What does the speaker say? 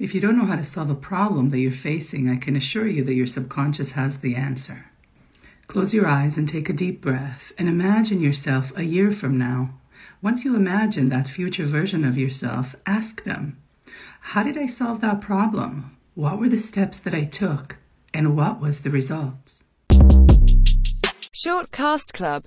If you don't know how to solve a problem that you're facing, I can assure you that your subconscious has the answer. Close your eyes and take a deep breath and imagine yourself a year from now. Once you imagine that future version of yourself, ask them, How did I solve that problem? What were the steps that I took? And what was the result? Shortcast Club